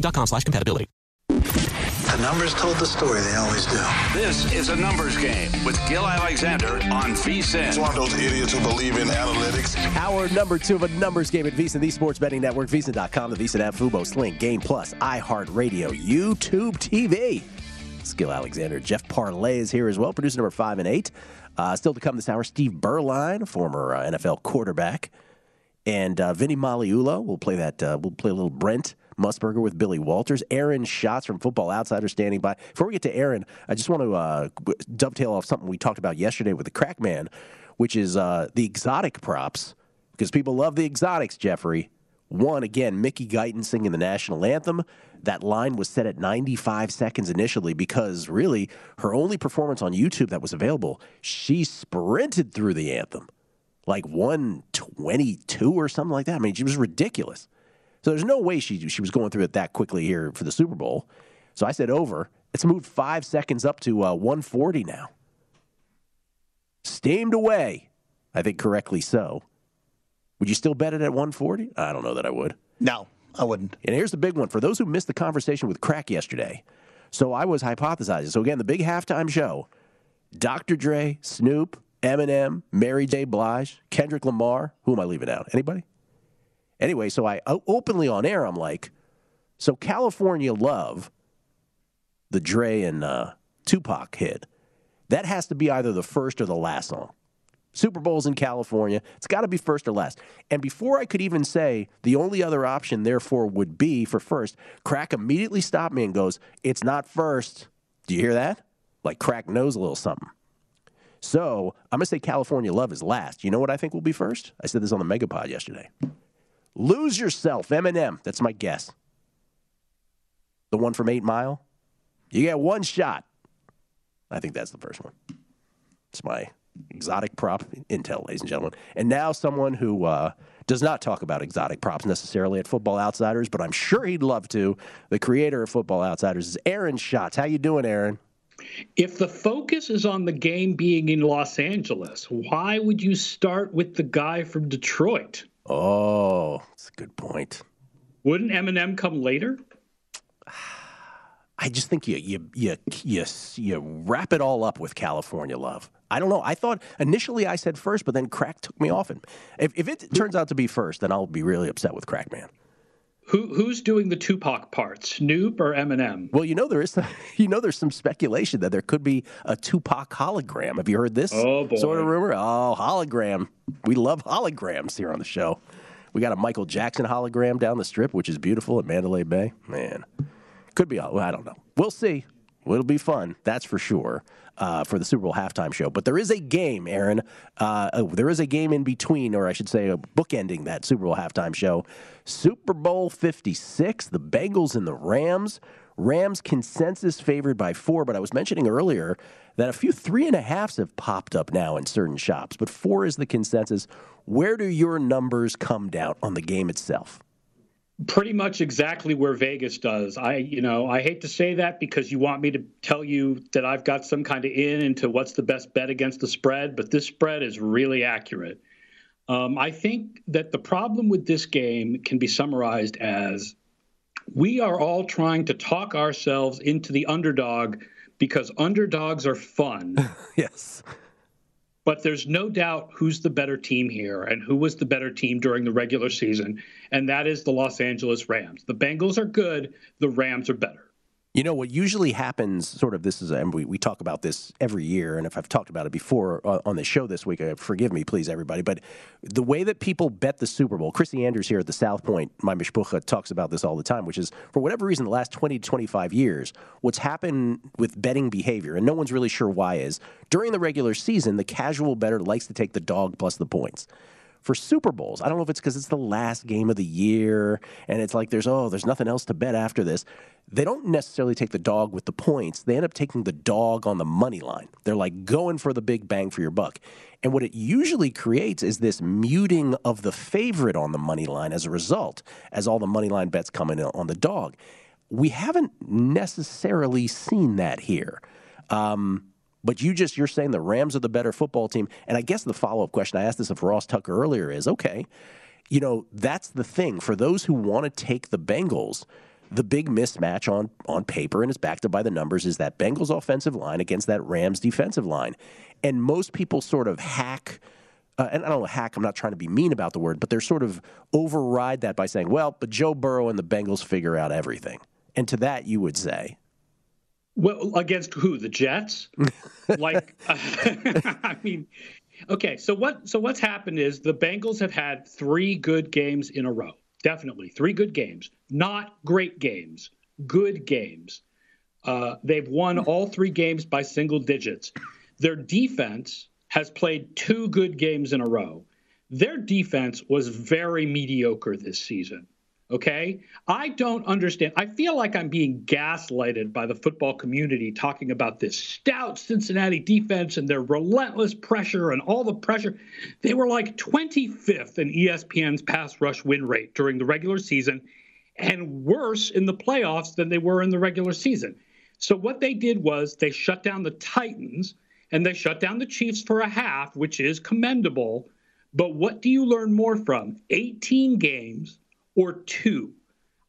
dexcom.com slash compatibility. The numbers told the story, they always do. This is a numbers game with Gill Alexander on VSIN. It's one of those idiots who believe in analytics. Hour number two of a numbers game at VSIN, the sports betting network, VSIN.com, the VSIN app, Fubo, Sling, Game Plus, iHeartRadio, YouTube TV. Gill Alexander, Jeff Parlay is here as well, producer number five and eight. Uh, still to come this hour, Steve Beuerlein, former uh, NFL quarterback, and uh, Vinny Magliulo. We'll play that. Uh, we'll play a little Brent Musburger with Billy Walters. Aaron Schatz from Football Outsider standing by. Before we get to Aaron, I just want to uh, dovetail off something we talked about yesterday with the Crack Man, which is uh, the exotic props, because people love the exotics, Jeffrey. One, again, Mickey Guyton singing the national anthem. That line was set at 95 seconds initially because really her only performance on YouTube that was available, she sprinted through the anthem like 122 or something like that. I mean, she was ridiculous. So there's no way she she was going through it that quickly here for the Super Bowl. So I said over. It's moved five seconds up to uh, 140 now. Steamed away. I think correctly so. Would you still bet it at 140? I don't know that I would. No, I wouldn't. And here's the big one for those who missed the conversation with Crack yesterday. So I was hypothesizing. So again, the big halftime show Dr. Dre, Snoop, Eminem, Mary J. Blige, Kendrick Lamar. Who am I leaving out? Anybody? Anyway, so I openly on air, I'm like, so California Love, the Dre and uh, Tupac hit, that has to be either the first or the last song. Super Bowl's in California. It's got to be first or last. And before I could even say the only other option, therefore, would be for first, Crack immediately stopped me and goes, It's not first. Do you hear that? Like Crack knows a little something. So I'm going to say California Love is last. You know what I think will be first? I said this on the Megapod yesterday. Lose Yourself, Eminem. That's my guess. The one from Eight Mile. You get one shot. I think that's the first one. It's my exotic prop intel, ladies and gentlemen. And now someone who uh, does not talk about exotic props necessarily at Football Outsiders, but I'm sure he'd love to. The creator of Football Outsiders is Aaron Schatz. How you doing, Aaron? If the focus is on the game being in Los Angeles, why would you start with the guy from Detroit? Oh, that's a good point. Wouldn't Eminem come later? I just think you you you you you wrap it all up with California love. I don't know. I thought initially I said first, but then Crack took me off. And if, if it turns out to be first, then I'll be really upset with Crackman. Who who's doing the Tupac parts, Snoop or Eminem? Well, you know there is, some, you know, there's some speculation that there could be a Tupac hologram. Have you heard this oh, sort of rumor? Oh, hologram. We love holograms here on the show. We got a Michael Jackson hologram down the strip, which is beautiful at Mandalay Bay. Man, could be. I don't know. We'll see. It'll be fun, that's for sure, uh, for the Super Bowl halftime show. But there is a game, Aaron. Uh, oh, there is a game in between, or I should say, a bookending that Super Bowl halftime show. Super Bowl 56, the Bengals and the Rams. Rams consensus favored by four, but I was mentioning earlier that a few three and a halfs have popped up now in certain shops, but four is the consensus. Where do your numbers come down on the game itself? Pretty much exactly where Vegas does. I, you know, I hate to say that because you want me to tell you that I've got some kind of in into what's the best bet against the spread, but this spread is really accurate. Um, I think that the problem with this game can be summarized as we are all trying to talk ourselves into the underdog because underdogs are fun. yes. But there's no doubt who's the better team here and who was the better team during the regular season, and that is the Los Angeles Rams. The Bengals are good, the Rams are better. You know what usually happens, sort of. This is, and we, we talk about this every year. And if I've talked about it before uh, on the show this week, uh, forgive me, please, everybody. But the way that people bet the Super Bowl, Chrissy Andrews here at the South Point, my mishpucha, talks about this all the time, which is for whatever reason, the last twenty to twenty five years, what's happened with betting behavior, and no one's really sure why, is during the regular season, the casual better likes to take the dog plus the points for Super Bowls. I don't know if it's because it's the last game of the year and it's like there's oh there's nothing else to bet after this. They don't necessarily take the dog with the points. They end up taking the dog on the money line. They're like going for the big bang for your buck. And what it usually creates is this muting of the favorite on the money line as a result, as all the money line bets come in on the dog. We haven't necessarily seen that here. Um, but you just you're saying the Rams are the better football team. And I guess the follow up question I asked this of Ross Tucker earlier is okay, you know, that's the thing. For those who want to take the Bengals, the big mismatch on on paper and is backed up by the numbers is that Bengals offensive line against that Rams defensive line. And most people sort of hack uh, and I don't know hack, I'm not trying to be mean about the word, but they're sort of override that by saying, well, but Joe Burrow and the Bengals figure out everything. And to that you would say, well, against who? The Jets? like, I mean, okay. So what? So what's happened is the Bengals have had three good games in a row. Definitely three good games. Not great games. Good games. Uh, they've won all three games by single digits. Their defense has played two good games in a row. Their defense was very mediocre this season. Okay. I don't understand. I feel like I'm being gaslighted by the football community talking about this stout Cincinnati defense and their relentless pressure and all the pressure. They were like 25th in ESPN's pass rush win rate during the regular season and worse in the playoffs than they were in the regular season. So what they did was they shut down the Titans and they shut down the Chiefs for a half, which is commendable. But what do you learn more from? 18 games or two.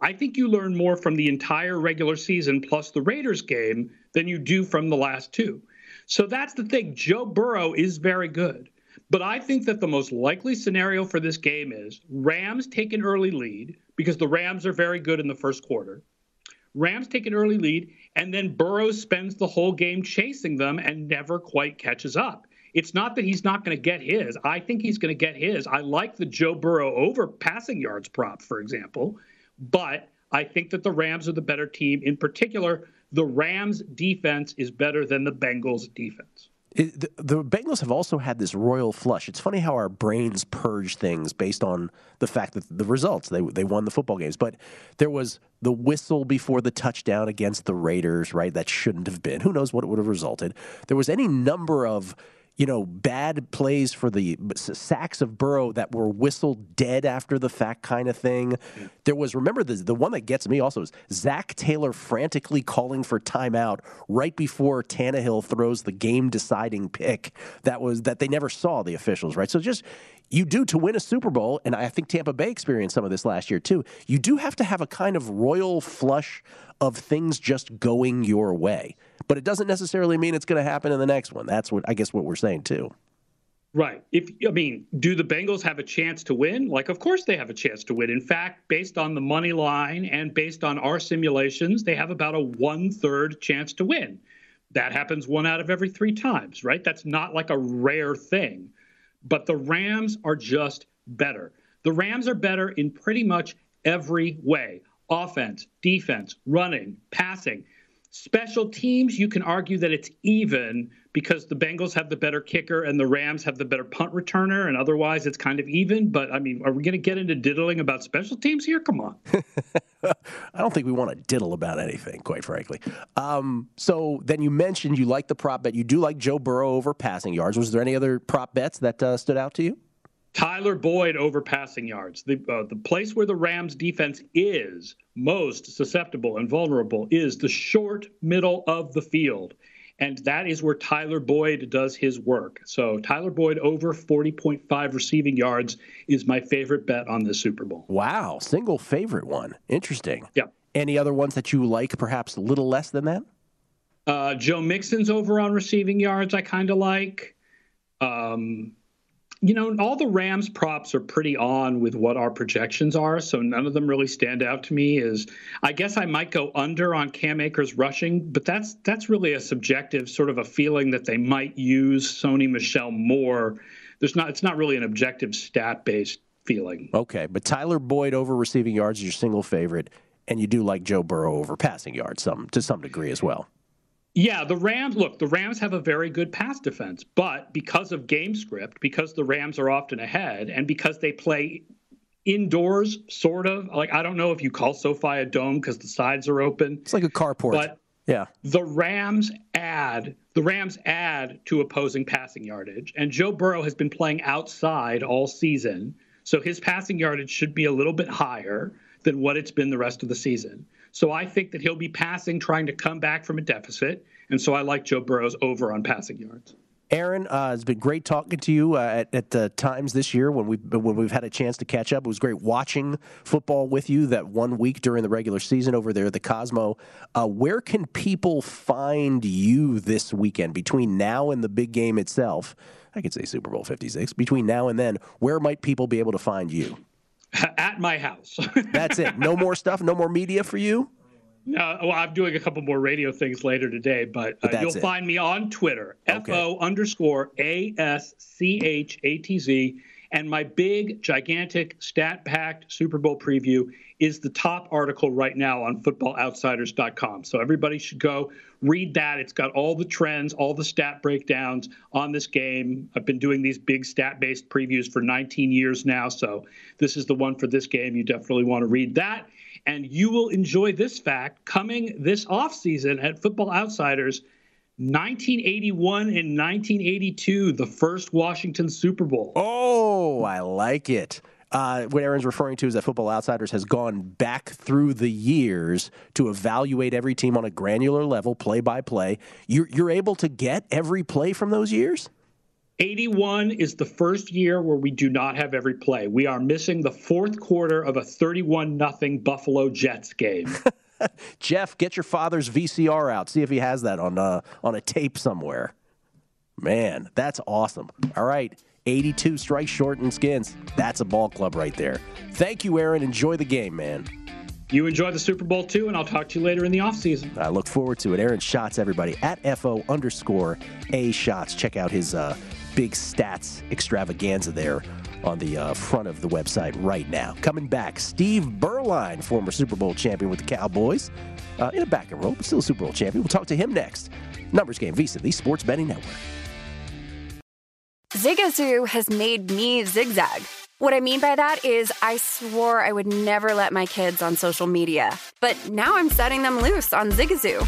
I think you learn more from the entire regular season plus the Raiders game than you do from the last two. So that's the thing. Joe Burrow is very good. But I think that the most likely scenario for this game is Rams take an early lead because the Rams are very good in the first quarter. Rams take an early lead, and then Burrow spends the whole game chasing them and never quite catches up. It's not that he's not going to get his. I think he's going to get his. I like the Joe Burrow over passing yards prop, for example, but I think that the Rams are the better team. In particular, the Rams defense is better than the Bengals defense. It, the, the, Bengals have also had this royal flush. It's funny how our brains purge things based on the fact that the results they they won the football games, but there was the whistle before the touchdown against the Raiders, right? That shouldn't have been. Who knows what it would have resulted? There was any number of you know, bad plays for the sacks of Burrow that were whistled dead after the fact kind of thing. There was, remember, the, the one that gets me also is Zac Taylor frantically calling for timeout right before Tannehill throws the game deciding pick that was that they never saw the officials, right? So just you do to win a Super Bowl, and I think Tampa Bay experienced some of this last year too. You do have to have a kind of royal flush of things just going your way, but it doesn't necessarily mean it's going to happen in the next one. That's what I guess what we're saying too. Right. If I mean, do the Bengals have a chance to win? Like, of course they have a chance to win. In fact, based on the money line and based on our simulations, they have about a one-third chance to win. That happens one out of every three times, right? That's not like a rare thing but the Rams are just better. The Rams are better in pretty much every way offense, defense, running, passing. Special teams, you can argue that it's even because the Bengals have the better kicker and the Rams have the better punt returner, and otherwise it's kind of even. But I mean, are we going to get into diddling about special teams here? Come on. I don't think we want to diddle about anything, quite frankly. Um, so then you mentioned you like the prop bet. You do like Joe Burrow over passing yards. Was there any other prop bets that uh, stood out to you? Tyler Boyd over passing yards. The uh, the place where the Rams defense is most susceptible and vulnerable is the short middle of the field. And that is where Tyler Boyd does his work. So Tyler Boyd over 40.5 receiving yards is my favorite bet on the Super Bowl. Wow, single favorite one. Interesting. Yeah. Any other ones that you like perhaps a little less than that? Uh, Joe Mixon's over on receiving yards I kind of like. Um, you know, all the Rams props are pretty on with what our projections are, so none of them really stand out to me. Is I guess I might go under on Cam Akers rushing, but that's that's really a subjective sort of a feeling that they might use Sony Michel more. There's not it's not really an objective stat based feeling. Okay, but Tyler Boyd over receiving yards is your single favorite, and you do like Joe Burrow over passing yards some to some degree as well. Yeah, the Rams look, the Rams have a very good pass defense, but because of game script, because the Rams are often ahead, and because they play indoors, sort of like I don't know if you call SoFi a dome because the sides are open. It's like a carport. But yeah. The Rams add the Rams add to opposing passing yardage, and Joe Burrow has been playing outside all season, so his passing yardage should be a little bit higher than what it's been the rest of the season. So I think that he'll be passing, trying to come back from a deficit. And so I like Joe Burrow's over on passing yards. Aaron, uh, it's been great talking to you uh, at, at uh, times this year when we've when we've had a chance to catch up. It was great watching football with you that one week during the regular season over there at the Cosmo. Uh, where can people find you this weekend between now and the big game itself? I could say Super Bowl Fifty Six. Between now and then, where might people be able to find you? At my house. That's it. No more stuff. No more media for you. Uh, well, I'm doing a couple more radio things later today, but, uh, but you'll it. find me on Twitter, Okay. FO underscore A S C H A T Z. And my big, gigantic, stat packed Super Bowl preview is the top article right now on footballoutsiders.com. So everybody should go read that. It's got all the trends, all the stat breakdowns on this game. I've been doing these big stat based previews for 19 years now. So this is the one for this game. You definitely want to read that. And you will enjoy this fact coming this offseason at Football Outsiders. 1981 and 1982, the first Washington Super Bowl. Oh, I like it. Uh, what Aaron's referring to is that Football Outsiders has gone back through the years to evaluate every team on a granular level, play by play. You're, you're able to get every play from those years? 81 is the first year where we do not have every play. We are missing the fourth quarter of a 31 nothing Buffalo Jets game. Jeff, get your father's VCR out. See if he has that on uh, on a tape somewhere. Man, that's awesome. All right, 82 strike short and skins. That's a ball club right there. Thank you, Aaron. Enjoy the game, man. You enjoy the Super Bowl too, and I'll talk to you later in the offseason. I look forward to it. Aaron Schatz, everybody, at FO underscore A Schatz. Check out his uh, big stats extravaganza there on the uh, front of the website right now. Coming back, Steve Beuerlein, former Super Bowl champion with the Cowboys, uh, in a back and roll, but still a Super Bowl champion. We'll talk to him next. Numbers Game, VSIN, the Sports Betting Network. Zigazoo has made me zigzag. What I mean by that is, I swore I would never let my kids on social media, but now I'm setting them loose on Zigazoo.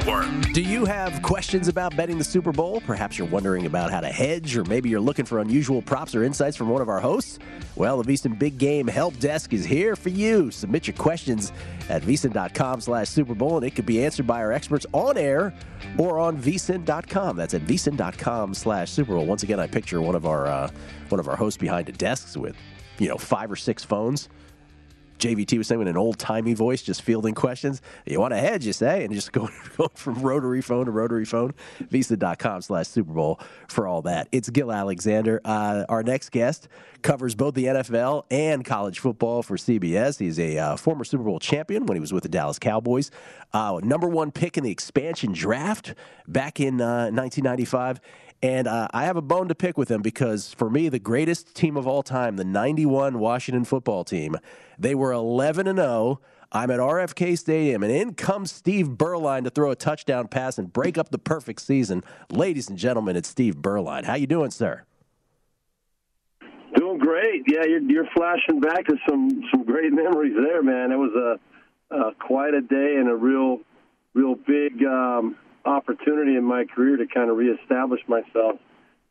Network. Do you have questions about betting the Super Bowl? Perhaps you're wondering about how to hedge, or maybe you're looking for unusual props or insights from one of our hosts? Well, the VSIN Big Game Help Desk is here for you. Submit your questions at vsin.com slash Super Bowl, and it could be answered by our experts on air or on vsin.com. That's at vsin.com slash Super Bowl. Once again, I picture one of our uh, one of our hosts behind a desk with, you know, five or six phones JVT was saying in an old timey voice, just fielding questions. You want to hedge, you say, and just going, going from rotary phone to rotary phone. VSIN.com slash Super Bowl for all that. It's Gill Alexander. Uh, our next guest covers both the NFL and college football for CBS. He's a uh, former Super Bowl champion when he was with the Dallas Cowboys, uh, number one pick in the expansion draft back in 1995 uh, and uh, I have a bone to pick with him because for me, the greatest team of all time, the 91 Washington football team, they were 11 and 0. I'm at RFK Stadium, and in comes Steve Beuerlein to throw a touchdown pass and break up the perfect season. Ladies and gentlemen, it's Steve Beuerlein. How you doing, sir? Doing great. Yeah, you're, you're flashing back to some some great memories there, man. It was a, a quite a day and a real, real big. Um, opportunity in my career to kind of reestablish myself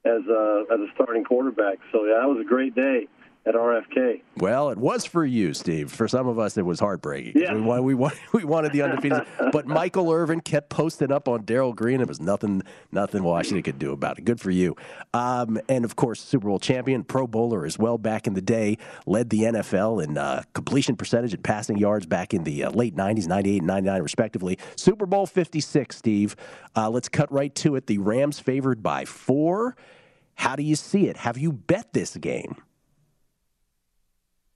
as a as a starting quarterback. So yeah, that was a great day at RFK. Well, it was for you, Steve. For some of us, it was heartbreaking. Yeah. We, wanted, we, wanted, we wanted the undefeated. but Michael Irvin kept posting up on Darrell Green. It was nothing nothing Washington could do about it. Good for you. Um, and, of course, Super Bowl champion, Pro Bowler as well back in the day, led the NFL in uh, completion percentage and passing yards back in the uh, late 90s, 98 and 99, respectively. Super Bowl 56, Steve. Uh, let's cut right to it. The Rams favored by four. How do you see it? Have you bet this game?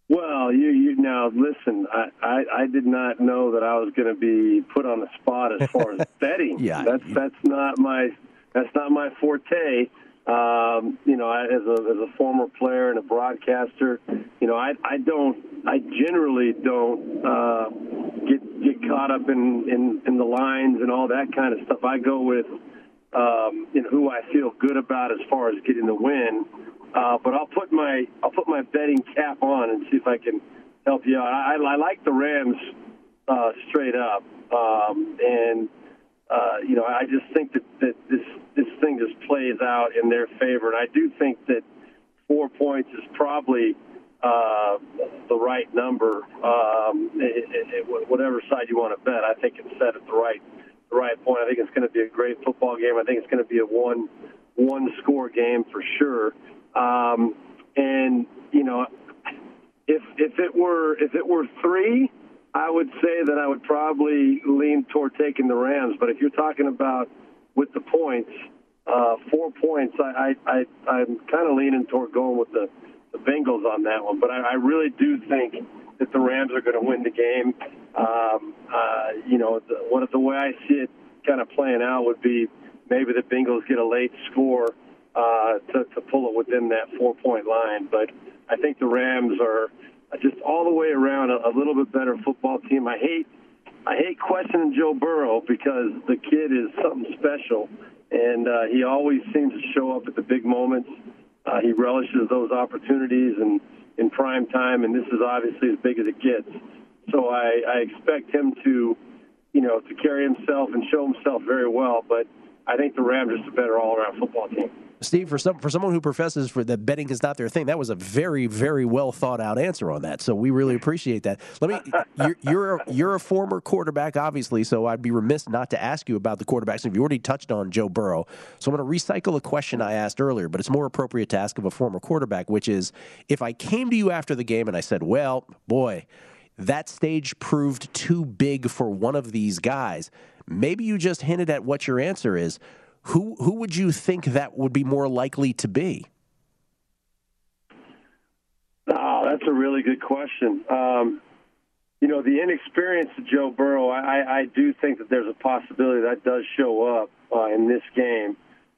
Well, you, you now listen. I, I, I did not know that I was going to be put on the spot as far as betting. yeah, that's that's not my that's not my forte. Um, you know, I, as a as a former player and a broadcaster, you know, I I don't I generally don't uh, get get caught up in, in in the lines and all that kind of stuff. I go with um, you know who I feel good about as far as getting the win. Uh, but I'll put my I'll put my betting cap on and see if I can help you out. I, I like the Rams uh, straight up, um, and uh, you know I just think that, that this this thing just plays out in their favor, and I do think that four points is probably uh, the right number. Um, it, it, it, whatever side you want to bet, I think it's set at the right the right point. I think it's going to be a great football game. I think it's going to be a one one score game for sure. Um, and you know, if if it were if it were three, I would say that I would probably lean toward taking the Rams. But if you're talking about with the points, uh, four points, I, I, I I'm kind of leaning toward going with the the Bengals on that one. But I, I really do think that the Rams are going to win the game. Um, uh, you know, the, what the way I see it kind of playing out would be maybe the Bengals get a late score uh, to, to pull it within that four point line. But I think the Rams are just all the way around a, a little bit better football team. I hate I hate questioning Joe Burrow because the kid is something special, and uh, he always seems to show up at the big moments. Uh, he relishes those opportunities and in prime time, and this is obviously as big as it gets. So I, I expect him to, you know, to carry himself and show himself very well. But I think the Rams are just a better all-around football team. Steve, for some for someone who professes for that betting is not their thing, that was a very very well thought out answer on that. So we really appreciate that. Let me you're you're a, you're a former quarterback, obviously, so I'd be remiss not to ask you about the quarterbacks. If you already touched on Joe Burrow, so I'm going to recycle a question I asked earlier, but it's more appropriate to ask of a former quarterback, which is if I came to you after the game and I said, "Well, boy." That stage proved too big for one of these guys. Maybe you just hinted at what your answer is who who would you think that would be more likely to be? Oh, that's a really good question. Um, you know, the inexperience of Joe Burrow, I, I do think that there's a possibility that does show up uh, in this game.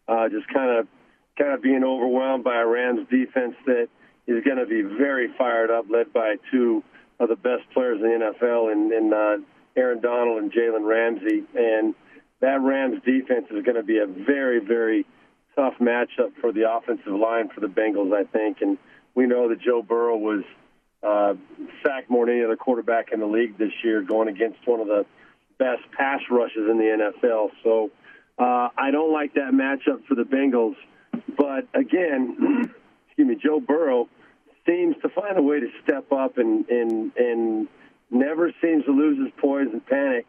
Uh, just kind of, kind of being overwhelmed by a Rams defense that is going to be very fired up, led by two of the best players in the NFL, in, in uh, Aaron Donald and Jalen Ramsey, and that Rams defense is going to be a very, very tough matchup for the offensive line for the Bengals, I think. And we know that Joe Burrow was uh, sacked more than any other quarterback in the league this year, going against one of the best pass rushes in the NFL. So uh, I don't like that matchup for the Bengals. But again, excuse me, Joe Burrow seems to find a way to step up and and and never seems to lose his poise and panic.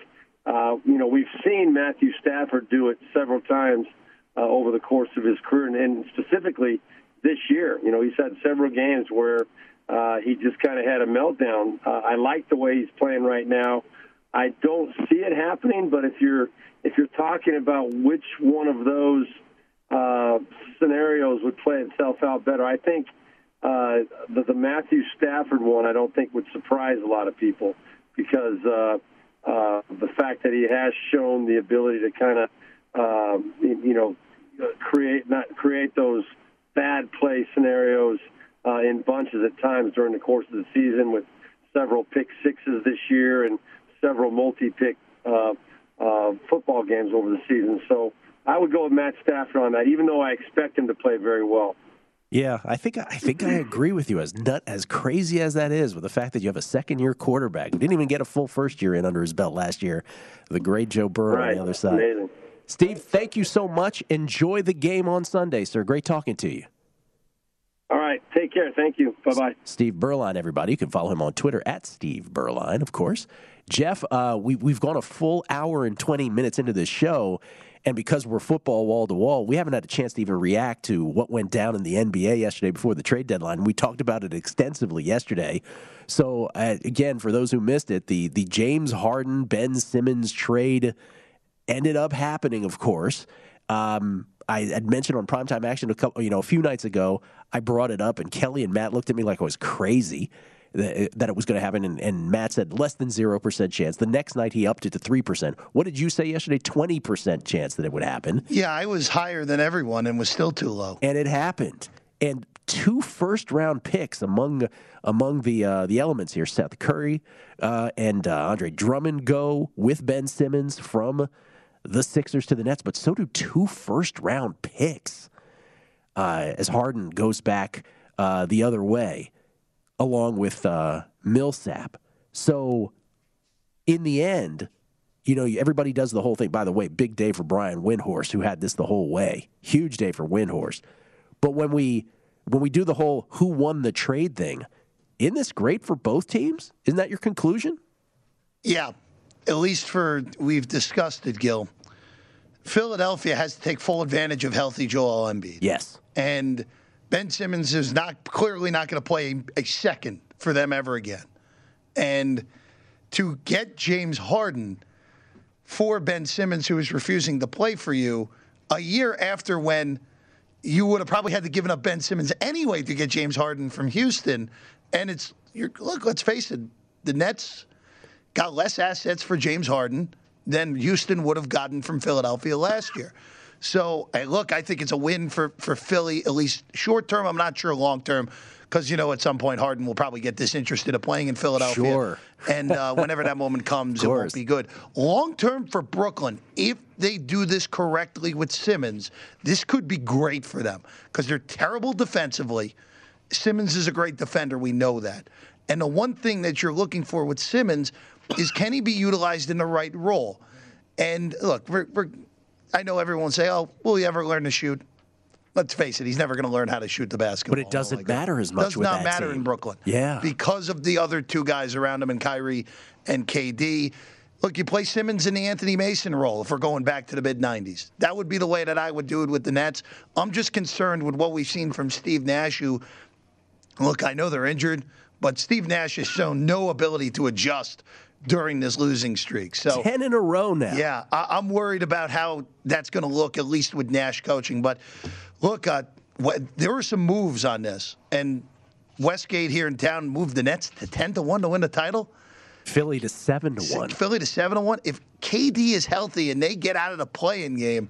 Uh, you know, we've seen Matthew Stafford do it several times uh, over the course of his career, and, and specifically this year. You know, he's had several games where uh, he just kind of had a meltdown. Uh, I like the way he's playing right now. I don't see it happening, but if you're if you're talking about which one of those uh, scenarios would play itself out better, I think uh, the, the Matthew Stafford one I don't think would surprise a lot of people because uh, uh, the fact that he has shown the ability to kind of uh, you know create not create those bad play scenarios uh, in bunches at times during the course of the season with several pick sixes this year and several multi-pick uh, uh, football games over the season. So I would go with Matt Stafford on that, even though I expect him to play very well. Yeah, I think I think I agree with you. As nut as crazy as that is, with the fact that you have a second year quarterback who didn't even get a full first year in under his belt last year, the great Joe Burrow right. on the other side. Amazing. Steve, thank you so much. Enjoy the game on Sunday, sir. Great talking to you. All right. Take care. Thank you. Bye bye. Steve Beuerlein, everybody. You can follow him on Twitter at Steve Beuerlein, of course. Jeff, uh, we, we've gone a full hour and 20 minutes into this show. And because we're football wall to wall, we haven't had a chance to even react to what went down in the NBA yesterday before the trade deadline. We talked about it extensively yesterday. So, uh, again, for those who missed it, the, the James Harden Ben Simmons trade ended up happening, of course. Um, I had mentioned on primetime action a couple, you know, a few nights ago. I brought it up, and Kelly and Matt looked at me like I was crazy that, that it was going to happen. And, and, Matt said less than zero percent chance. The next night he upped it to three percent. What did you say yesterday? Twenty percent chance that it would happen. Yeah, I was higher than everyone and was still too low. And it happened. And two first round picks among among the uh, the elements here. Seth Curry uh, and uh, Andre Drummond go with Ben Simmons from the Sixers to the Nets, but so do two first round picks uh, as Harden goes back uh, the other way, along with uh, Millsap. So, in the end, you know, everybody does the whole thing. By the way, big day for Brian Windhorst, who had this the whole way. Huge day for Windhorst. But when we when we do the whole who won the trade thing, isn't this great for both teams? Isn't that your conclusion? Yeah, at least for we've discussed it, Gill. Philadelphia has to take full advantage of healthy Joel Embiid. Yes, and Ben Simmons is not clearly not going to play a second for them ever again. And to get James Harden for Ben Simmons, who is refusing to play for you, a year after when you would have probably had to given up Ben Simmons anyway to get James Harden from Houston. And it's look, let's face it, the Nets got less assets for James Harden than Houston would have gotten from Philadelphia last year. So, hey, look, I think it's a win for, for Philly, at least short term. I'm not sure long term, because, you know, at some point Harden will probably get disinterested of playing in Philadelphia. Sure. And uh, whenever that moment comes, it won't be good. Long term for Brooklyn, if they do this correctly with Simmons, this could be great for them because they're terrible defensively. Simmons is a great defender. We know that. And the one thing that you're looking for with Simmons is can he be utilized in the right role? And look, we're, we're, I know everyone say, "Oh, will he ever learn to shoot?" Let's face it, he's never going to learn how to shoot the basketball. But it doesn't like matter as much. Does not matter team. in Brooklyn. Yeah, because of the other two guys around him, and Kyrie and KD. Look, you play Simmons in the Anthony Mason role if we're going back to the mid 90s. That would be the way that I would do it with the Nets. I'm just concerned with what we've seen from Steve Nash, who, look, I know they're injured, but Steve Nash has shown no ability to adjust during this losing streak. So ten in a row now. Yeah, I, am worried about how that's going to look, at least with Nash coaching. But look, uh, what, there were some moves on this, and Westgate here in town moved the Nets to ten to one to win the title. Philly to seven to one. Philly to seven to one. If KD is healthy and they get out of the play-in game,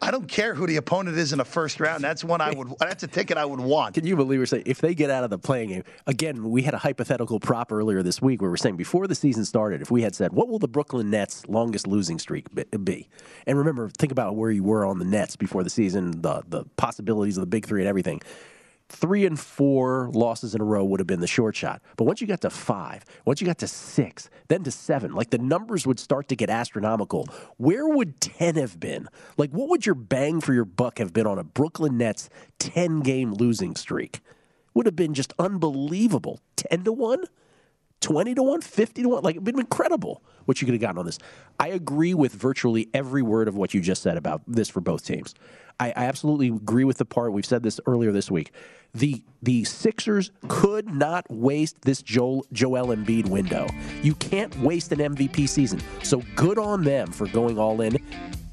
I don't care who the opponent is in the first round. That's one I would. That's a ticket I would want. Can you believe we're saying if they get out of the play-in game again? We had a hypothetical prop earlier this week where we're saying before the season started, if we had said what will the Brooklyn Nets longest losing streak be? And remember, think about where you were on the Nets before the season, the the possibilities of the big three and everything. Three and four losses in a row would have been the short shot. But once you got to five, once you got to six, then to seven, like the numbers would start to get astronomical. Where would 10 have been? Like, what would your bang for your buck have been on a Brooklyn Nets 10 game losing streak? Would have been just unbelievable. 10 to 1? 20 to 1, 50 to 1. Like, it'd been incredible what you could have gotten on this. I agree with virtually every word of what you just said about this for both teams. I, I absolutely agree with the part. We've said this earlier this week. The the Sixers could not waste this Joel, Joel Embiid window. You can't waste an MVP season. So good on them for going all in.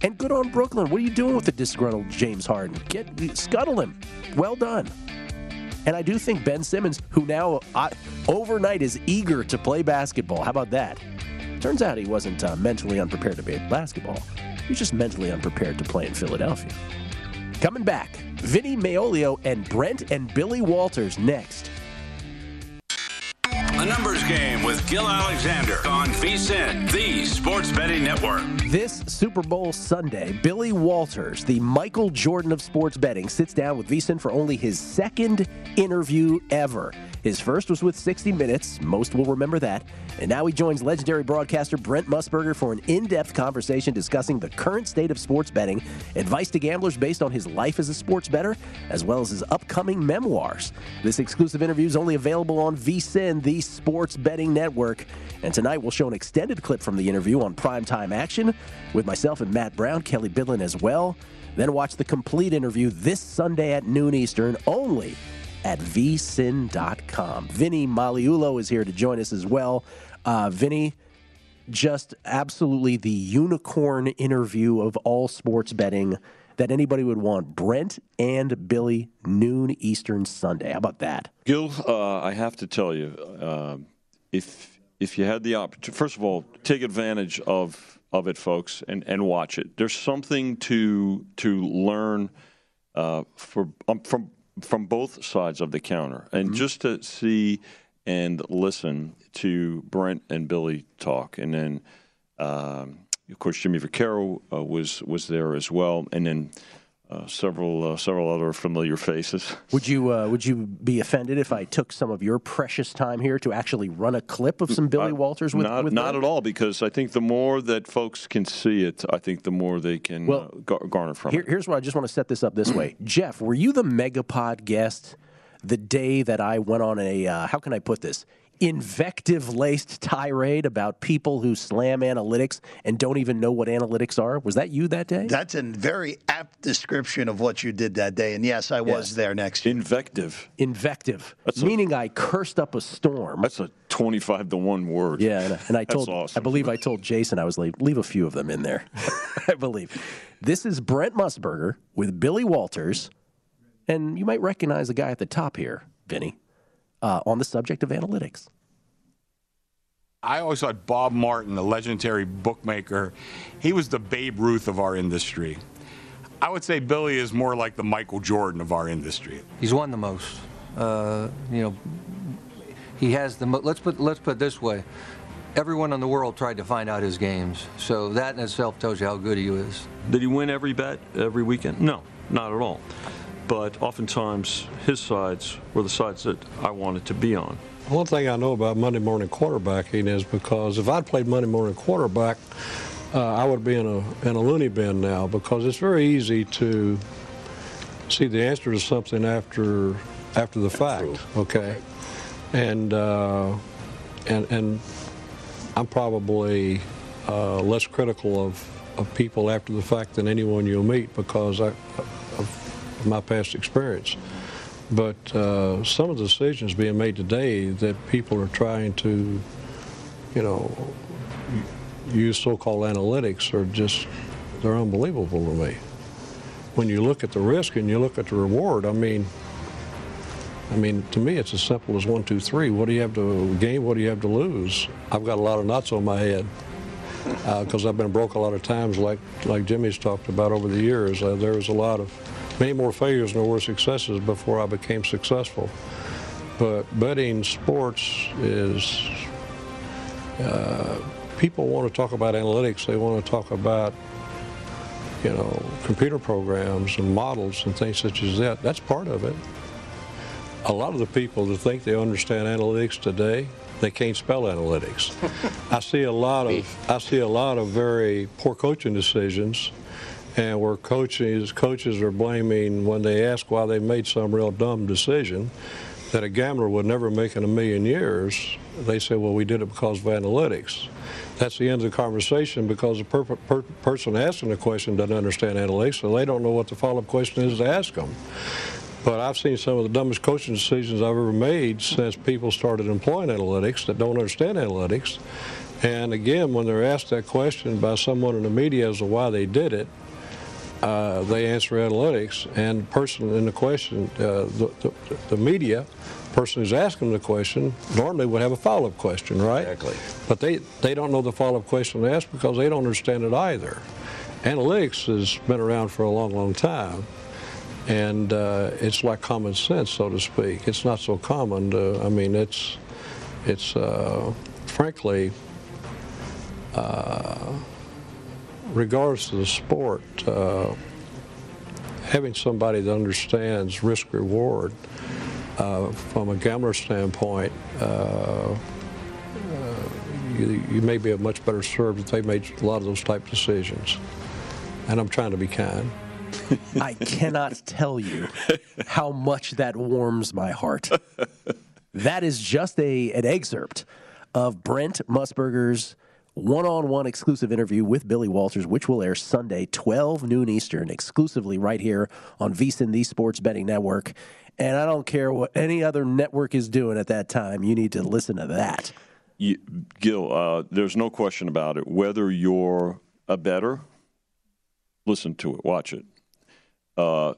And good on Brooklyn. What are you doing with the disgruntled James Harden? Get scuttle him. Well done. And I do think Ben Simmons, who now uh, overnight is eager to play basketball. How about that? Turns out he wasn't uh, mentally unprepared to play basketball. He's just mentally unprepared to play in Philadelphia. Coming back, Vinny Magliulo and Brent and Billy Walters next. A numbers game with Gill Alexander on VSIN, the Sports Betting Network. This Super Bowl Sunday, Billy Walters, the Michael Jordan of sports betting, sits down with VSIN for only his second interview ever. His first was with 60 Minutes, most will remember that. And now he joins legendary broadcaster Brent Musburger for an in depth conversation discussing the current state of sports betting, advice to gamblers based on his life as a sports bettor, as well as his upcoming memoirs. This exclusive interview is only available on VSIN, the sports betting network. And tonight we'll show an extended clip from the interview on primetime action with myself and Matt Brown, Kelly Bidlin as well. Then watch the complete interview this Sunday at noon Eastern only at vsin.com. Vinny Magliulo is here to join us as well. Uh, Vinny, just absolutely the unicorn interview of all sports betting that anybody would want. Brent and Billy, noon Eastern Sunday. How about that? Gill, uh, I have to tell you, uh, if if you had the opportunity, first of all, take advantage of of it, folks, and, and watch it. There's something to to learn uh, for um, from from both sides of the counter, and mm-hmm. just to see and listen to Brent and Billy talk, and then um, of course Jimmy Vaccaro uh, was was there as well, and then uh, several uh, several other familiar faces. Would you uh, would you be offended if I took some of your precious time here to actually run a clip of some Billy Walters with not with not at all because I think the more that folks can see it, I think the more they can well, uh, garner from here, it. Here's what I just want to set this up this way, Jeff. Were you the Megapod guest the day that I went on a uh, how can I put this invective laced tirade about people who slam analytics and don't even know what analytics are. Was that you that day? That's a very apt description of what you did that day. And yes, I was yeah. there next year. Invective. Invective. That's meaning a, I cursed up a storm. That's a 25 to 1 word. Yeah. And, and I told, awesome. I believe I told Jason, I was like, leave a few of them in there. I believe. This is Brent Musburger with Billy Walters. And you might recognize the guy at the top here, Vinny uh, on the subject of analytics. I always thought Bob Martin, the legendary bookmaker, he was the Babe Ruth of our industry. I would say Billy is more like the Michael Jordan of our industry. He's won the most. Uh, you know, he has the. Mo- let's put let's put it this way. Everyone in the world tried to find out his games, so that in itself tells you how good he is. Did he win every bet every weekend? No, not at all but oftentimes his sides were the sides that I wanted to be on. One thing I know about Monday morning quarterbacking is because if I'd played Monday morning quarterback, uh, I would be in a in a loony bin now because it's very easy to see the answer to something after after the fact. Okay, and uh, and and I'm probably uh, less critical of of people after the fact than anyone you'll meet because I, I've my past experience. But uh, some of the decisions being made today that people are trying to, you know, use so-called analytics are just, they're unbelievable to me. When you look at the risk and you look at the reward, I mean, I mean, to me, it's as simple as one, two, three. What do you have to gain? What do you have to lose? I've got a lot of knots on my head because uh, I've been broke a lot of times, like like Jimmy's talked about over the years. Uh, there was a lot of many more failures than there were successes before I became successful. But betting sports is, uh, people want to talk about analytics, they want to talk about, you know, computer programs and models and things such as that. That's part of it. a lot of the people that think they understand analytics today, they can't spell analytics. I see a lot of I see a lot of very poor coaching decisions, and where coaches coaches are blaming when they ask why they made some real dumb decision that a gambler would never make in a million years. They say, well, we did it because of analytics. That's the end of the conversation because the per- per- person asking the question doesn't understand analytics, so they don't know what the follow-up question is to ask them. But I've seen some of the dumbest coaching decisions I've ever made since people started employing analytics that don't understand analytics. And again, when they're asked that question by someone in the media as to why they did it, uh, they answer analytics. And the person in the question, uh, the, the, the media person who's asking the question normally would have a follow-up question, right? Exactly. But they, they don't know the follow-up question to ask because they don't understand it either. Analytics has been around for a long, long time and uh, it's like common sense, so to speak. It's not so common. To, I mean, it's it's uh, frankly, uh, regardless of the sport, uh, having somebody that understands risk reward uh, from a gambler standpoint. Uh, you, you may be a much better served if they made a lot of those type decisions. And I'm trying to be kind. I cannot tell you how much that warms my heart. That is just a an excerpt of Brent Musburger's one-on-one exclusive interview with Billy Walters, which will air Sunday, 12 noon Eastern, exclusively right here on VSiN, the Sports Betting Network. And I don't care what any other network is doing at that time. You need to listen to that. You, Gill, uh, there's no question about it. Whether you're a better, listen to it, watch it. Uh,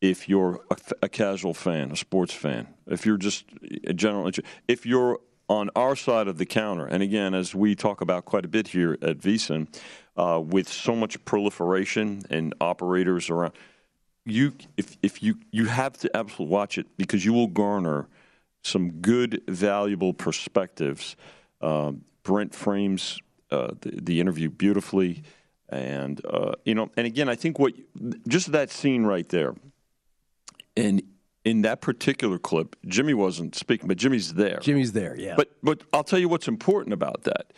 if you're a, a, casual fan, a sports fan, if you're just a general, if you're on our side of the counter, and again, as we talk about quite a bit here at VSiN, uh, with so much proliferation and operators around, you if if you you have to absolutely watch it because you will garner some good, valuable perspectives. Um, Brent frames uh, the, the interview beautifully. And uh, you know, and again, I think what just that scene right there, and in that particular clip, Jimmy wasn't speaking, but Jimmy's there. Jimmy's there, yeah. But but I'll tell you what's important about that.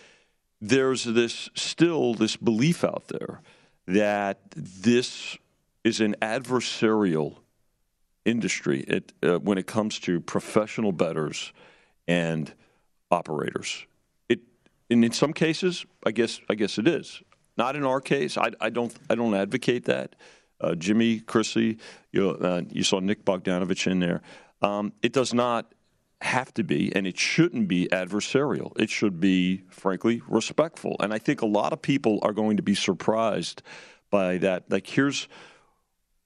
There's this still this belief out there that this is an adversarial industry it, uh, when it comes to professional bettors and operators. It, and in some cases, I guess I guess it is. Not in our case. I, I don't. I don't advocate that. Uh, Jimmy Chrisley, you, uh, you saw Nick Bogdanovich in there. Um, it does not have to be, and it shouldn't be adversarial. It should be, frankly, respectful. And I think a lot of people are going to be surprised by that. Like, here's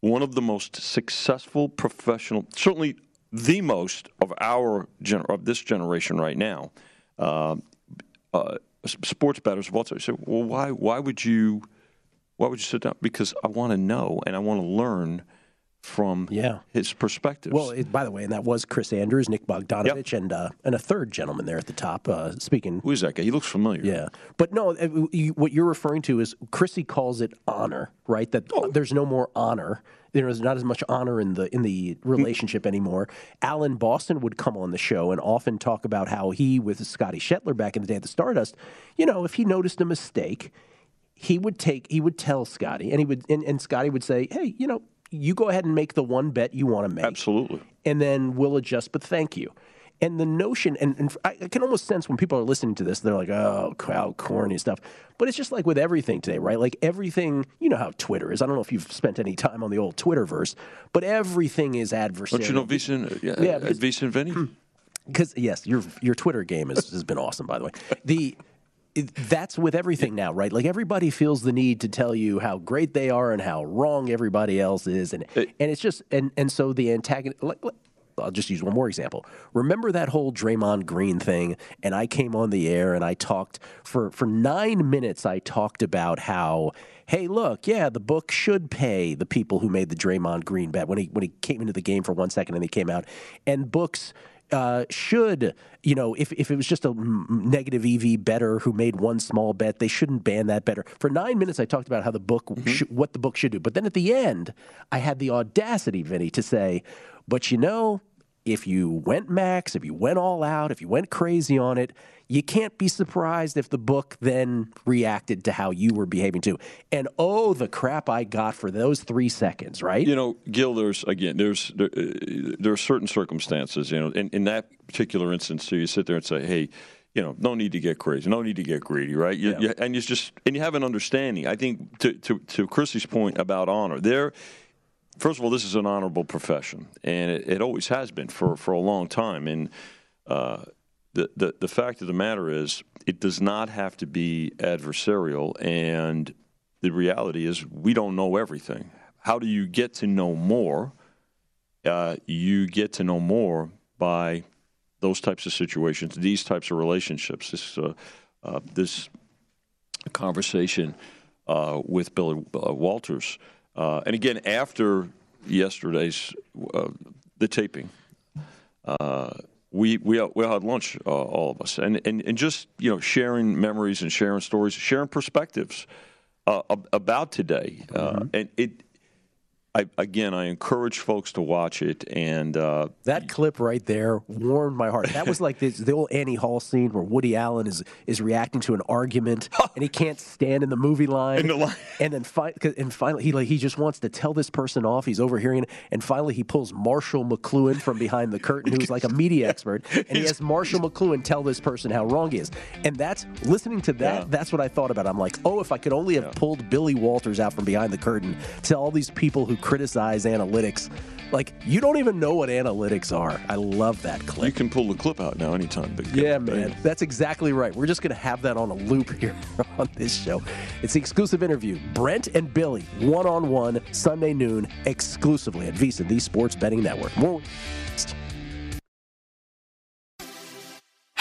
one of the most successful professional, certainly the most of our gener- of this generation right now. Uh, uh, sports bettors have also said, "Well, why why would you why would you sit down? Because I want to know and I want to learn." From yeah. his perspective. Well, it, by the way, and that was Chris Andrews, Nick Bogdanovich, yep. and uh, and a third gentleman there at the top uh, speaking. Who is that guy? He looks familiar. Yeah, but no, uh, what you're referring to is Chrissy calls it honor, right? That oh. there's no more honor there's not as much honor in the in the relationship anymore. Alan Boston would come on the show and often talk about how he, with Scotty Schettler back in the day at the Stardust, you know, if he noticed a mistake, he would take he would tell Scotty, and he would and, and Scotty would say, hey, you know, you go ahead and make the one bet you want to make, absolutely, and then we'll adjust. But thank you. And the notion, and, and, I can almost sense when people are listening to this, they're like, oh, how corny stuff. But it's just like with everything today, right? Like everything, you know how Twitter is. I don't know if you've spent any time on the old Twitterverse, but everything is adversarial. Don't you know VSiN, yeah, yeah, VSiN Vinny? Because, yes, your, your Twitter game has, has been awesome, by the way. The that's with everything now, right? Like everybody feels the need to tell you how great they are and how wrong everybody else is, and uh, and it's just and and so the antagonist. Like, I'll just use one more example. Remember that whole Draymond Green thing? And I came on the air and I talked for, for nine minutes. I talked about how, hey, look, yeah, the book should pay the people who made the Draymond Green bet when he when he came into the game for one second and he came out, and books. Uh, should you know if, if it was just a negative EV better who made one small bet, they shouldn't ban that better. For nine minutes, I talked about how the book, mm-hmm. sh- what the book should do, but then at the end, I had the audacity, Vinny, to say, but you know, if you went max, if you went all out, if you went crazy on it, you can't be surprised if the book then reacted to how you were behaving too. And oh, the crap I got for those three seconds, right? You know, Gill, there's again, there's there, uh, there are certain circumstances. You know, in, in that particular instance, so you sit there and say, hey. You know, no need to get crazy, no need to get greedy, right? You, Yeah. you, and you just and you have an understanding. I think to to, to Chrissy's point about honor, there. First of all, this is an honorable profession, and it, it always has been for, for a long time. And uh, the, the the fact of the matter is, it does not have to be adversarial. And the reality is, we don't know everything. How do you get to know more? Uh, you get to know more by those types of situations, these types of relationships. This uh, uh, this conversation uh, with Billy uh, Walters, uh, and again after yesterday's the taping, we we we had lunch, uh, all of us, and, and and just you know sharing memories and sharing stories, sharing perspectives uh, about today, uh, and it. I, again, I encourage folks to watch it, and uh, That clip right there warmed my heart. That was like this, the old Annie Hall scene where Woody Allen is is reacting to an argument and he can't stand in the movie line. In the line. And then fi- and finally he like he just wants to tell this person off. He's overhearing it, and finally he pulls Marshall McLuhan from behind the curtain, who's like a media expert, and he has Marshall McLuhan tell this person how wrong he is. And that's listening to that. Yeah. That's what I thought about. I'm like, oh, if I could only have pulled Billy Walters out from behind the curtain to all these people who criticize analytics. Like you don't even know what analytics are. I love that clip. you can pull the clip out now anytime. Big. Yeah, man. That's exactly right. We're just going to have that on a loop here on this show. It's the exclusive interview. Brent and Billy, one on one, Sunday noon, exclusively at VSiN, the Sports Betting Network. More.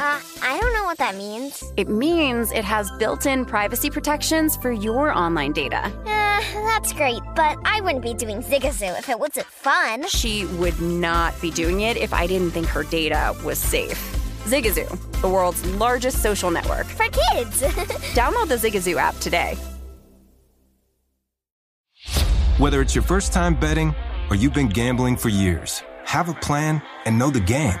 Uh, I don't know what that means. It means it has built in privacy protections for your online data. Uh, that's great, but I wouldn't be doing Zigazoo if it wasn't fun. She would not be doing it if I didn't think her data was safe. Zigazoo, the world's largest social network. For kids. Download the Zigazoo app today. Whether it's your first time betting or you've been gambling for years, have a plan and know the game.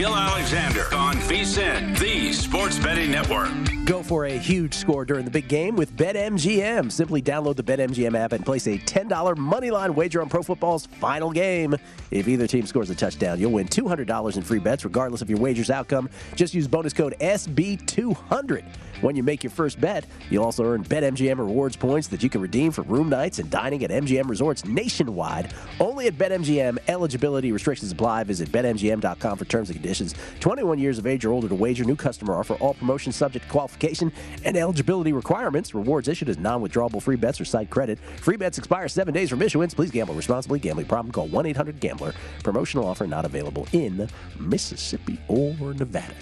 Gill Alexander on VSIN, the Sports Betting Network. Go for a huge score during the big game with BetMGM. Simply download the BetMGM app and place a $10 moneyline wager on pro football's final game. If either team scores a touchdown, you'll win $200 in free bets, regardless of your wager's outcome. Just use bonus code SB200. When you make your first bet, you'll also earn BetMGM rewards points that you can redeem for room nights and dining at MGM resorts nationwide. Only at BetMGM. Eligibility restrictions apply. Visit BetMGM.com for terms and conditions. 21 years of age or older to wager. New customer offer. All promotions subject to qualification and eligibility requirements. Rewards issued as non-withdrawable free bets or site credit. Free bets expire seven days from issuance. Please gamble responsibly. Gambling problem? Call 1-800-GAMBLER. Promotional offer not available in Mississippi or Nevada.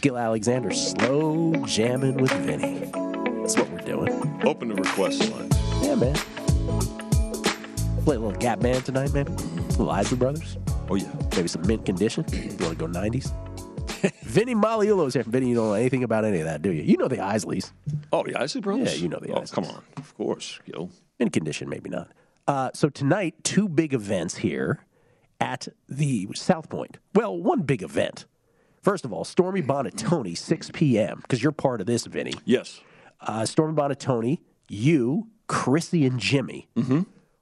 Gill Alexander, slow jamming with Vinny. That's what we're doing. Open the request line. Yeah, man. Play a little Gap Band tonight, maybe. Isley Brothers. Oh yeah. Maybe some mint condition. You want to go 90s? Vinny is here. Vinny, you don't know anything about any of that, do you? You know the Isleys. Oh, the Isley Brothers? Yeah, you know the Oh, Isleys. come on. Of course, Gill. Mint condition, maybe not. Uh, so tonight, two big events here at the South Point. Well, one big event. First of all, Stormy Buonantony, 6 p.m., because you're part of this, Vinny. Yes. Uh, Stormy Buonantony, you, Chrissy, and Jimmy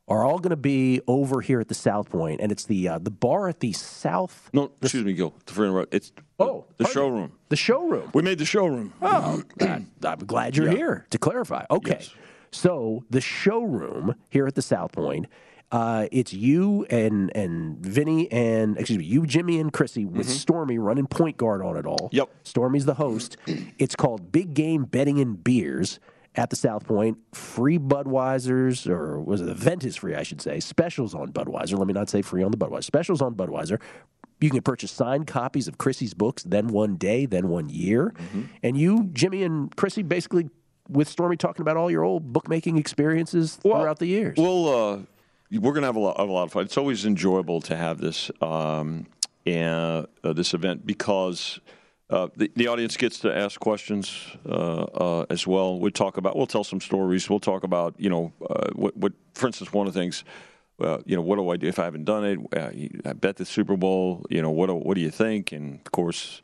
are all going to be over here at the South Point, and it's the uh, the bar at the South. No, excuse me, Gill. For interrupt, it's oh the showroom. The showroom. We made the showroom. Oh, I'm glad you're Yeah. here to clarify. Okay. So the showroom here at the South Point, uh, it's you and and Vinny and excuse me, you, Jimmy, and Chrissy with Stormy running point guard on it all. Yep. Stormy's the host. it's called Big Game Betting and Beers at the South Point. Free Budweisers, or was it the event is free, I should say. Specials on Budweiser. Let me not say free on the Budweiser. Specials on Budweiser. You can purchase signed copies of Chrissy's books, then one day, then one year. And you, Jimmy, and Chrissy basically with Stormy talking about all your old bookmaking experiences throughout the years. Well, uh, we're going to have a lot, a lot of fun. It's always enjoyable to have this um, uh, this event because uh, the, the audience gets to ask questions uh, uh, as well. We talk about, we'll tell some stories. We'll talk about, you know, uh, what, what, for instance, one of the things. Uh, you know, what do I do if I haven't done it? Uh, I bet the Super Bowl. You know, what do, what do you think? And of course,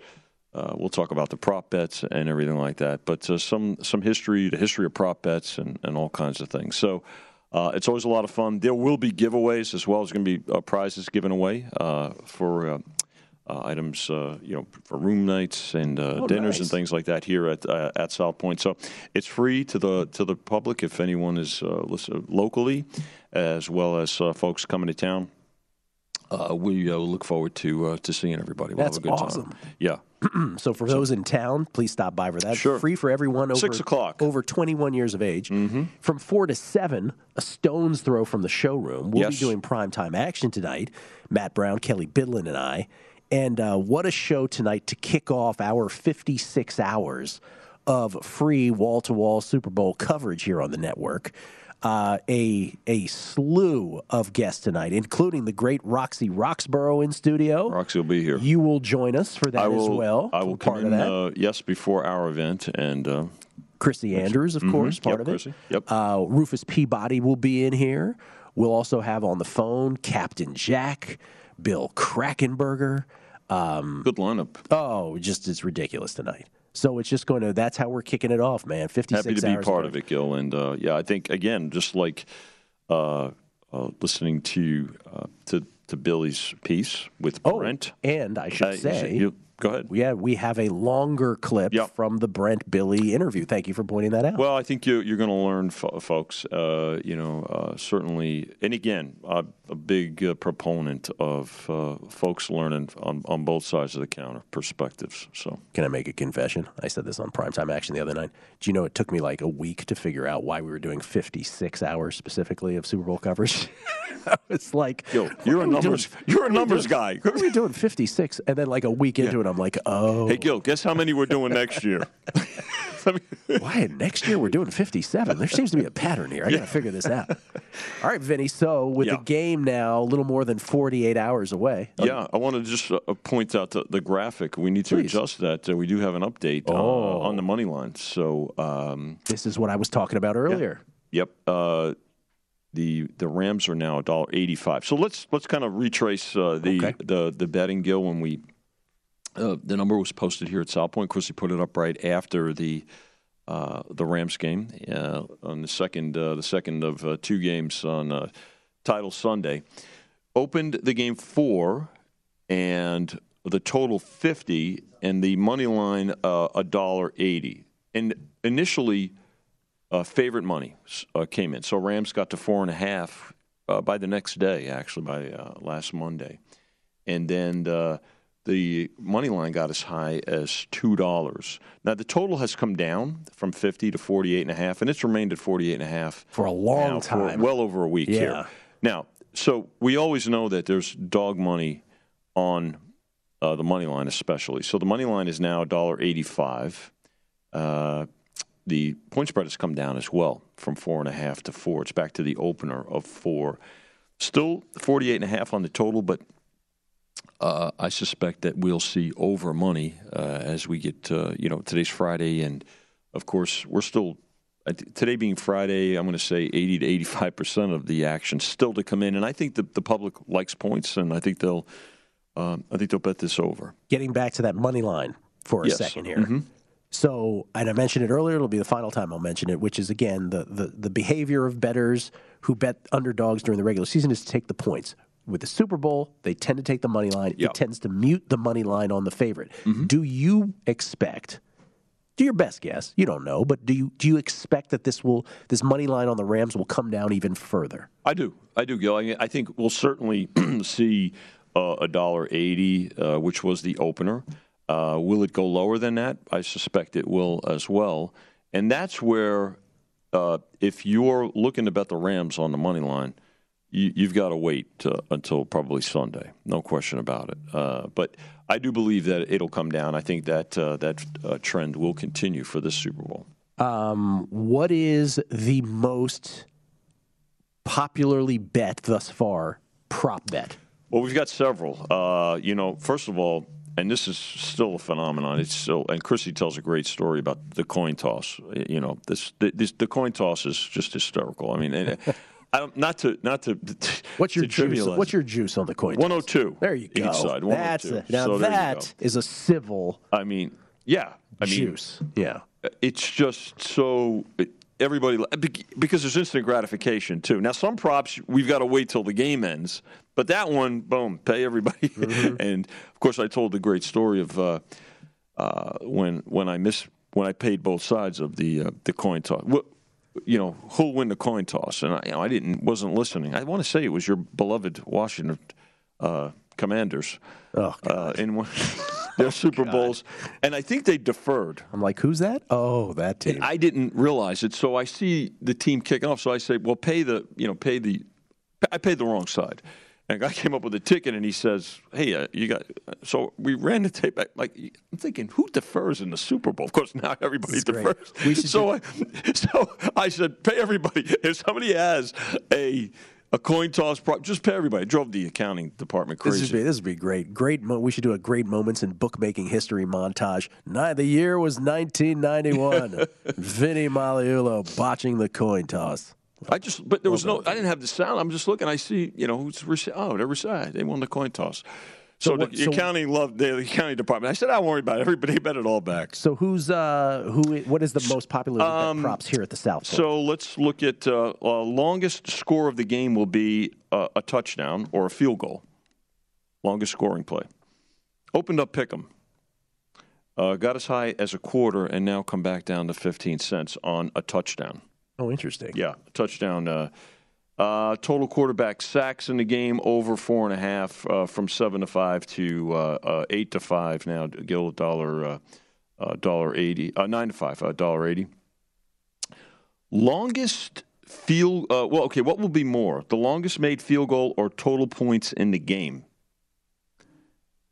we'll talk about the prop bets and everything like that. But some some history, the history of prop bets, and, and all kinds of things. So uh, it's always a lot of fun. There will be giveaways as well. There's going to be uh, prizes given away uh, for. Uh, uh, items, uh, you know, for room nights and uh, Oh, dinners nice. and things like that here at uh, at South Point. So it's free to the to the public if anyone is uh, locally, as well as uh, folks coming to town. Uh, we uh, look forward to uh, to seeing everybody. We'll That's have a good awesome. time. Yeah. so for those in town, please stop by for that. Sure. Free for everyone over Six o'clock. over 21 years of age. From four to seven, a stone's throw from the showroom. We'll be Yes. doing primetime action tonight. Matt Brown, Kelly Bidlin, and I. And uh, what a show tonight to kick off our 56 hours of free wall to wall Super Bowl coverage here on the network. Uh, a a slew of guests tonight, including the great Roxy Roxborough in studio. Roxy will be here. You will join us for that will, as well. I will come in, uh, yes, before our event, and uh, Chrissy Andrews, of Mhm. course, part Yep, of it. Chrissy. Yep. Uh, Rufus Peabody will be in here. We'll also have on the phone Captain Jack, Bill Krackomberger. Um, good lineup. Oh, just it's ridiculous tonight. So it's just going to. That's how we're kicking it off, man. Fifty-six happy to be part of it, Gill. And uh, yeah, I think again, just like uh, uh, listening to uh, to to Billy's piece with Brent. And I should say, you- go ahead. Yeah, we have a longer clip from the Brent Billy interview. Thank you for pointing that out. Well, I think you, you're going to learn, fo- folks. Uh, you know, uh, certainly, and again, uh, a big uh, proponent of uh, folks learning on, on both sides of the counter perspectives. So, Can I make a confession? I said this on primetime action the other night. Do you know it took me like a week to figure out why we were doing 56 hours specifically of Super Bowl coverage? I was like, Yo, you're a are numbers- doing- you're a numbers doing- guy. What are we doing 56? And then like a week into it, I'm like, oh. hey, Gill, guess how many we're doing next year? Why next year we're doing 57? There seems to be a pattern here. I got to figure this out. All right, Vinny. So with the game now a little more than 48 hours away. Yeah, I want to just uh, point out the, the graphic. We need to Please. adjust that. Uh, we do have an update Oh. uh, on the money line. So um, this is what I was talking about earlier. Yep. Uh, the the Rams are now a dollar eighty five. So let's let's kind of retrace uh, the, the the betting Gill, when we uh, the number was posted here at South Point. Of course, he put it up right after the uh, the Rams game uh, on the second uh, the second of uh, two games on Title Sunday. Opened the game four, and the total fifty, and the money line a dollar eighty. And initially, favorite money came in. So Rams got to four and a half by the next day, actually by last Monday, and then the money line got as high as two dollars. Now the total has come down from fifty to forty-eight and a half, and it's remained at forty-eight and a half For a long time. well over a week Yeah. here. Now, so we always know that there's dog money on uh, the money line, especially. So the money line is now $1.85. Uh, the point spread has come down as well from four and a half to four. It's back to the opener of four. Still 48 and a half on the total, but uh, I suspect that we'll see over money uh, as we get, uh, you know, today's Friday. And of course, we're still, today being Friday, I'm going to say 80 to 85% of the action still to come in. And I think the, the public likes points, and I think they'll, um, I think they'll bet this over. Getting back to that money line for a Yes. second here. Mhm. So, and I mentioned it earlier. It'll be the final time I'll mention it, which is again the the, the behavior of betters who bet underdogs during the regular season is to take the points. With the Super Bowl, they tend to take the money line. It tends to mute the money line on the favorite. Do you expect? Do your best guess. You don't know, but do you do you expect that this will this money line on the Rams will come down even further? I do. I do, Gill. I, I think we'll certainly see uh, a dollar eighty, uh, which was the opener. Uh, will it go lower than that? I suspect it will as well. And that's where, uh, if you're looking to bet the Rams on the money line, you, you've got to wait uh, until probably Sunday. No question about it. Uh, but I do believe that it'll come down. I think that uh, that uh, trend will continue for this Super Bowl. Um, what is the most popularly bet thus far prop bet? Well, we've got several. Uh, you know, first of all, and this is still a phenomenon. It's still, and Chrissy tells a great story about the coin toss. You know, this, this the coin toss is just hysterical. I mean, and, I don't, not to not to. What's your to juice? trivialize What's your juice on the coin? toss? 102. There you go. Each side. That's 102. a, now So that is a civil. I mean, yeah. I mean, Juice. Yeah. It's just so everybody because there's instant gratification too. Now some props we've got to wait till the game ends, but that one, boom, pay everybody. Mm-hmm. and of course, I told the great story of uh, uh, when when I missed when I paid both sides of the uh, the coin toss. What, you know, who'll win the coin toss? And I, you know, I didn't wasn't listening. I want to say it was your beloved Washington uh, Commanders. Oh, uh, in one, their Super Bowls, and I think they deferred. I'm like, who's that? Oh, that team. And I didn't realize it, so I see the team kicking off. So I say, "Well, pay the, you know, pay the." I paid the wrong side. And a guy came up with a ticket, and he says, "Hey, uh, you got." So we ran the tape. back. Like I'm thinking, who defers in the Super Bowl? Of course, now everybody defers. so I, so I said, "Pay everybody." If somebody has a a coin toss prop, just pay everybody. It drove the accounting department This crazy. would be this would be great. Great. Mo- we should do a great moments in bookmaking history montage. Ni- the year was 1991. Vinny Magliulo botching the coin toss. I just, but there was no, I didn't have the sound. I'm just looking. I see, you know, who's rece- oh, they're rece- They won the coin toss. So, So what- the so- accounting loved the accounting department. I said, I don't worry about it. Everybody bet it all back. So who's uh who? What is the most popular bet props here at the South? So let's look at uh, uh, longest score of the game will be uh, a touchdown or a field goal. Longest scoring play. Opened up Pick'em. Uh, got as high as a quarter and now come back down to 15 cents on a touchdown. Oh, interesting. Yeah, touchdown. Uh, uh, total quarterback sacks in the game over four and a half uh, from seven to five to uh, uh, eight to five now. Gill dollar uh, dollar eighty nine to five dollar eighty. Longest field. Well, okay. What will be more, the longest made field goal or total points in the game?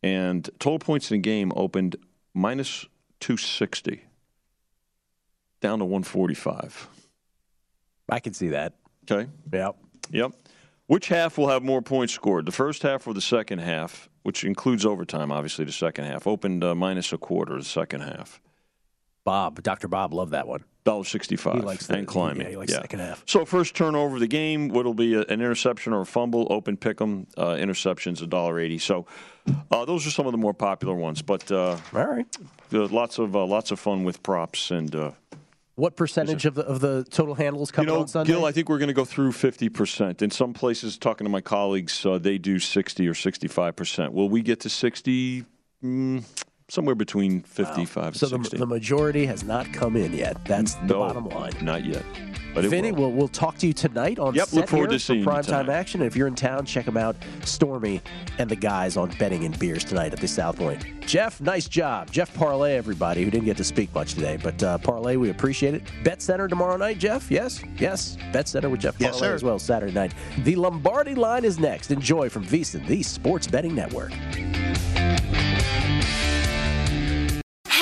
And total points in the game opened minus two sixty, down to one forty five. I can see that. Okay. Yep. Yep. Which half will have more points scored? The first half or the second half, which includes overtime, obviously, the second half. Opened uh, minus a quarter, the second half. Bob, Dr. Bob, loved that one. Dollar sixty-five He likes the- and climbing. yeah, he likes second half. So first turnover of the game, what'll be a, an interception or a fumble? Open pick 'em. Uh, interceptions a dollar eighty. So uh, those are some of the more popular ones. But uh, all right, lots of uh, lots of fun with props and. What percentage of the of the total handles come you know, on Sunday? Gill, I think we're going to go through 50%. In some places, talking to my colleagues, uh, they do 60 or 65%. Will we get to 60? Mm, somewhere between 55 so and the, 60. the majority has not come in yet. That's the No, bottom line. Not yet. But it Vinny, will. we'll, we'll talk to you tonight on Yep, set look forward here to seeing you for primetime tonight. action. And if you're in town, check them out. Stormy and the guys on betting and beers tonight at the South Point. Jeff, nice job. Jeff Parlay, everybody who didn't get to speak much today, but uh, Parlay, we appreciate it. Bet Center tomorrow night, Jeff. Yes, yes. Bet Center with Jeff Parlay sir. as well Saturday night. The Lombardi line is next. Enjoy from VSiN, the Sports Betting Network.